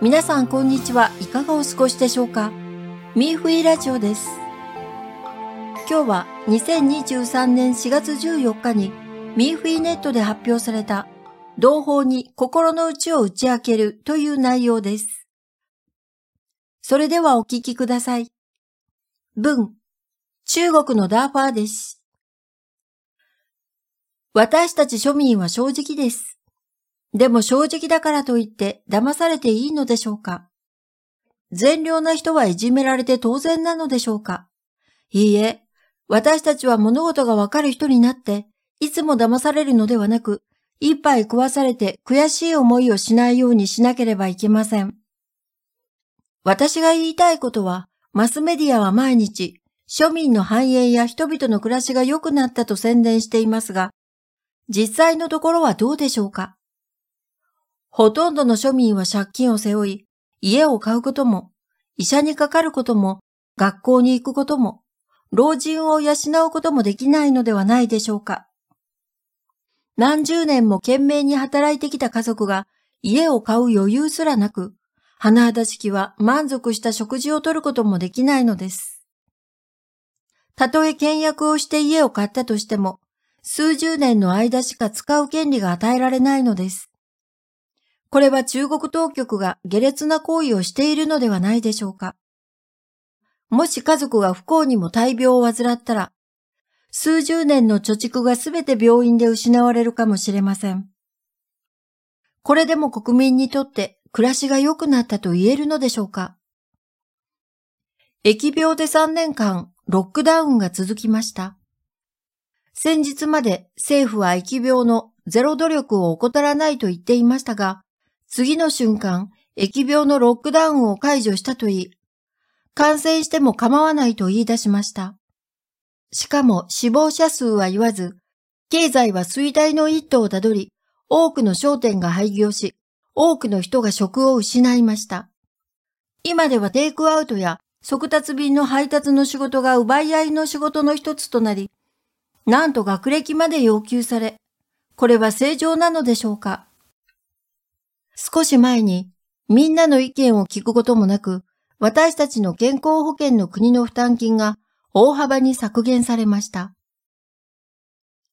皆さんこんにちはいかがお過ごしでしょうか？ミーフィーラジオです。今日は2023年4月14日にミーフィーネットで発表された同胞に心の内を打ち明けるという内容です。それではお聞きください。文、中国のダーファーです。私たち庶民は正直です。でも正直だからといって騙されていいのでしょうか？善良な人はいじめられて当然なのでしょうか？いいえ、私たちは物事がわかる人になって、いつも騙されるのではなく、一杯壊されて悔しい思いをしないようにしなければいけません。私が言いたいことは、マスメディアは毎日、庶民の繁栄や人々の暮らしが良くなったと宣伝していますが、実際のところはどうでしょうか？ほとんどの庶民は借金を背負い、家を買うことも、医者にかかることも、学校に行くことも、老人を養うこともできないのではないでしょうか？何十年も懸命に働いてきた家族が家を買う余裕すらなく、花だしきは満足した食事をとることもできないのです。たとえ倹約をして家を買ったとしても、数十年の間しか使う権利が与えられないのです。これは中国当局が下劣な行為をしているのではないでしょうか。もし家族が不幸にも大病を患ったら、数十年の貯蓄がすべて病院で失われるかもしれません。これでも国民にとって暮らしが良くなったと言えるのでしょうか。疫病で3年間ロックダウンが続きました。先日まで政府は疫病のゼロ努力を怠らないと言っていましたが、次の瞬間、疫病のロックダウンを解除したと言い、感染しても構わないと言い出しました。しかも死亡者数は言わず、経済は衰退の一途をたどり、多くの商店が廃業し、多くの人が職を失いました。今ではテイクアウトや速達便の配達の仕事が奪い合いの仕事の一つとなり、なんと学歴まで要求され、これは正常なのでしょうか？少し前にみんなの意見を聞くこともなく、私たちの健康保険の国の負担金が大幅に削減されました。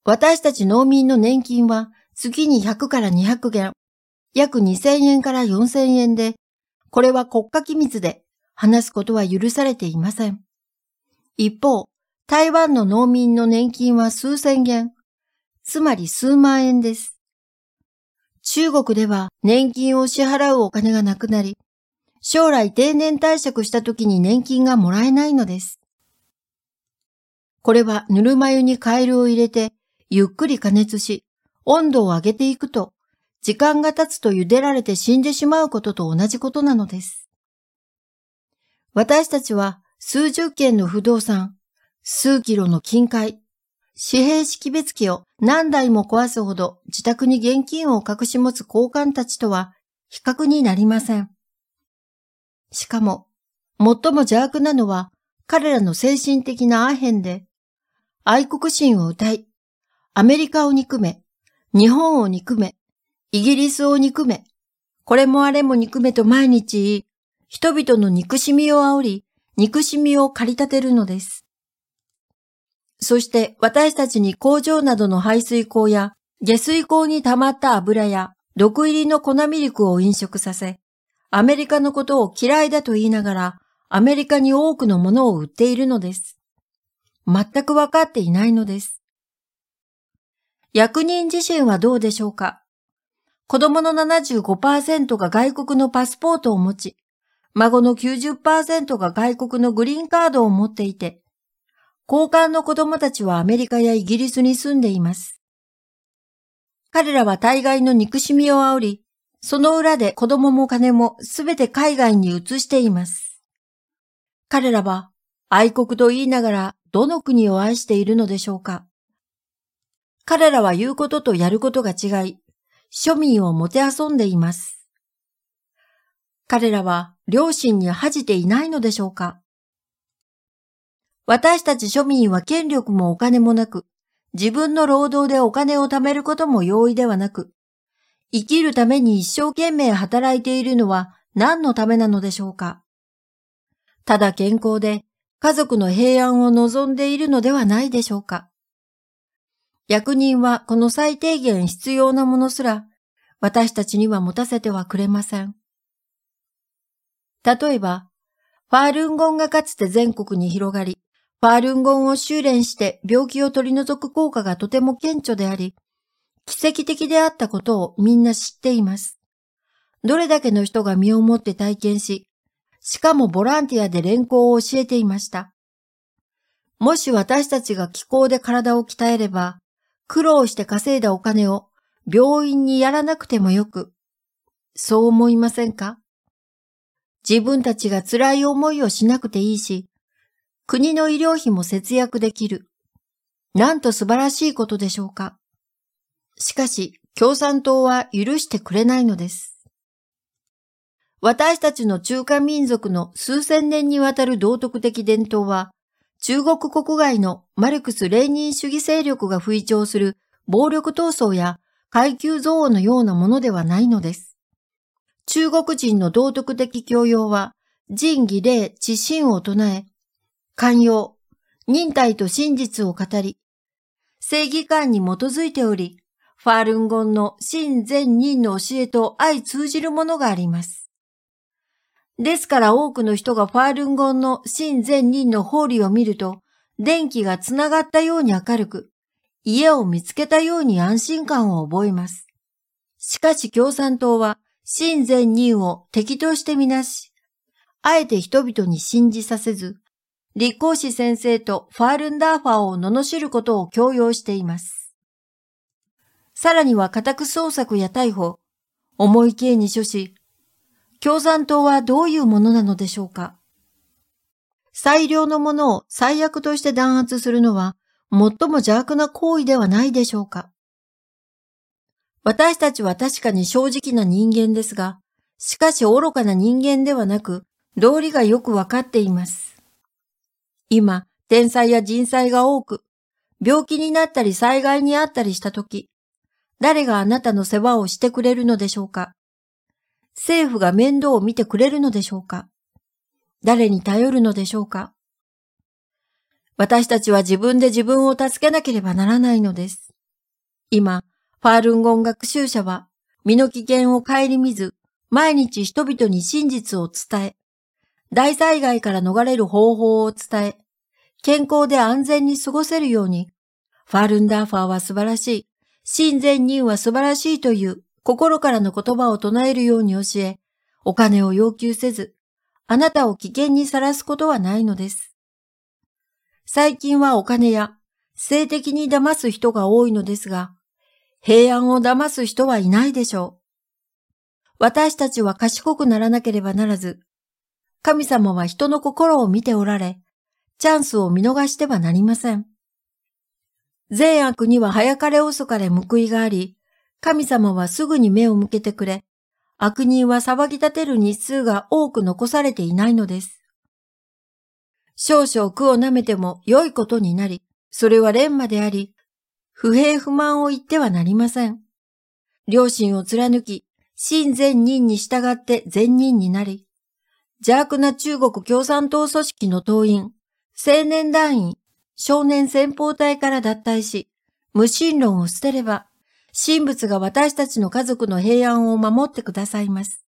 私たち農民の年金は月に100から200元、約2000円から4000円で、これは国家機密で話すことは許されていません。一方、台湾の農民の年金は数千元、つまり数万円です。中国では年金を支払うお金がなくなり、将来定年退職した時に年金がもらえないのです。これはぬるま湯にカエルを入れて、ゆっくり加熱し、温度を上げていくと、時間が経つと茹でられて死んでしまうことと同じことなのです。私たちは数十件の不動産、数キロの金塊、紙幣識別機を何台も壊すほど自宅に現金を隠し持つ交換たちとは比較になりません。しかも、最も邪悪なのは彼らの精神的なアヘンで、愛国心を歌い、アメリカを憎め、日本を憎め、イギリスを憎め、これもあれも憎めと毎日言い、人々の憎しみを煽り、憎しみを駆り立てるのです。そして私たちに工場などの排水口や下水口に溜まった油や毒入りの粉ミルクを飲食させ、アメリカのことを嫌いだと言いながら、アメリカに多くのものを売っているのです。全くわかっていないのです。役人自身はどうでしょうか？子供の75%が外国のパスポートを持ち、孫の90%が外国のグリーンカードを持っていて、交換の子供たちはアメリカやイギリスに住んでいます。彼らは大概の憎しみを煽り、その裏で子供も金もすべて海外に移しています。彼らは愛国と言いながらどの国を愛しているのでしょうか彼らは言うこととやることが違い、庶民をもてあそんでいます。彼らは両親に恥じていないのでしょうか私たち庶民は権力もお金もなく、自分の労働でお金を貯めることも容易ではなく、生きるために一生懸命働いているのは何のためなのでしょうかただ健康で家族の平安を望んでいるのではないでしょうか役人はこの最低限必要なものすら私たちには持たせてはくれません。例えば、ファールンゴンがかつて全国に広がり、ファールンゴンを修練して病気を取り除く効果がとても顕著であり、奇跡的であったことをみんな知っています。どれだけの人が身をもって体験し、しかもボランティアで連行を教えていました。もし私たちが気候で体を鍛えれば、苦労して稼いだお金を病院にやらなくてもよく、そう思いませんか？自分たちが辛い思いをしなくていいし、国の医療費も節約できる。なんと素晴らしいことでしょうか。しかし、共産党は許してくれないのです。私たちの中華民族の数千年にわたる道徳的伝統は、中国国外のマルクス・レーニン主義勢力が吹聴する暴力闘争や階級憎悪のようなものではないのです。中国人の道徳的教養は、仁義礼知心を唱え、寛容、忍耐と真実を語り、正義感に基づいており、ファールンゴンの真善人の教えと相通じるものがあります。ですから多くの人がファールンゴンの真善人の法理を見ると、電気がつながったように明るく、家を見つけたように安心感を覚えます。しかし共産党は真善人を敵としてみなし、あえて人々に信じさせず、立候士先生とファールンダーファーを罵ることを強要しています。さらには家宅捜索や逮捕、重い刑に処し、共産党はどういうものなのでしょうか最良のものを最悪として弾圧するのは最も邪悪な行為ではないでしょうか私たちは確かに正直な人間ですが、しかし愚かな人間ではなく、道理がよくわかっています。今、天災や人災が多く、病気になったり災害にあったりしたとき、誰があなたの世話をしてくれるのでしょうか？政府が面倒を見てくれるのでしょうか？誰に頼るのでしょうか？私たちは自分で自分を助けなければならないのです。今、ファールンゴン学習者は身の危険を顧みず、毎日人々に真実を伝え、大災害から逃れる方法を伝え、健康で安全に過ごせるように、ファルンダーファーは素晴らしい、真善人は素晴らしいという心からの言葉を唱えるように教え、お金を要求せず、あなたを危険にさらすことはないのです。最近はお金や性的に騙す人が多いのですが、平安を騙す人はいないでしょう。私たちは賢くならなければならず、神様は人の心を見ておられ、チャンスを見逃してはなりません。善悪には早かれ遅かれ報いがあり、神様はすぐに目を向けてくれ、悪人は騒ぎ立てる日数が多く残されていないのです。少々苦を舐めても良いことになり、それは錬磨であり、不平不満を言ってはなりません。良心を貫き、真善人に従って善人になり、邪悪な中国共産党組織の党員、青年団員、少年先方隊から脱退し、無神論を捨てれば、神仏が私たちの家族の平安を守ってくださいます。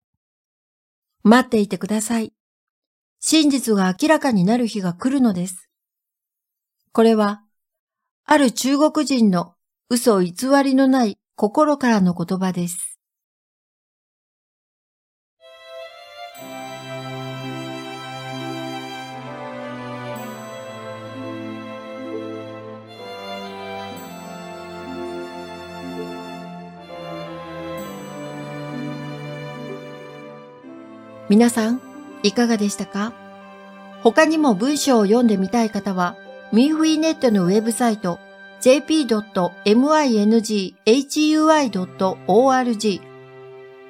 待っていてください。真実が明らかになる日が来るのです。これは、ある中国人の嘘偽りのない心からの言葉です。皆さん、いかがでしたか？他にも文章を読んでみたい方は、ミーフィーネットのウェブサイト jp.minghui.org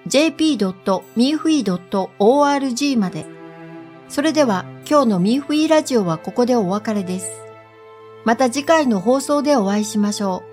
jp.minfui.org まで。それでは今日のミーフィーラジオはここでお別れです。また次回の放送でお会いしましょう。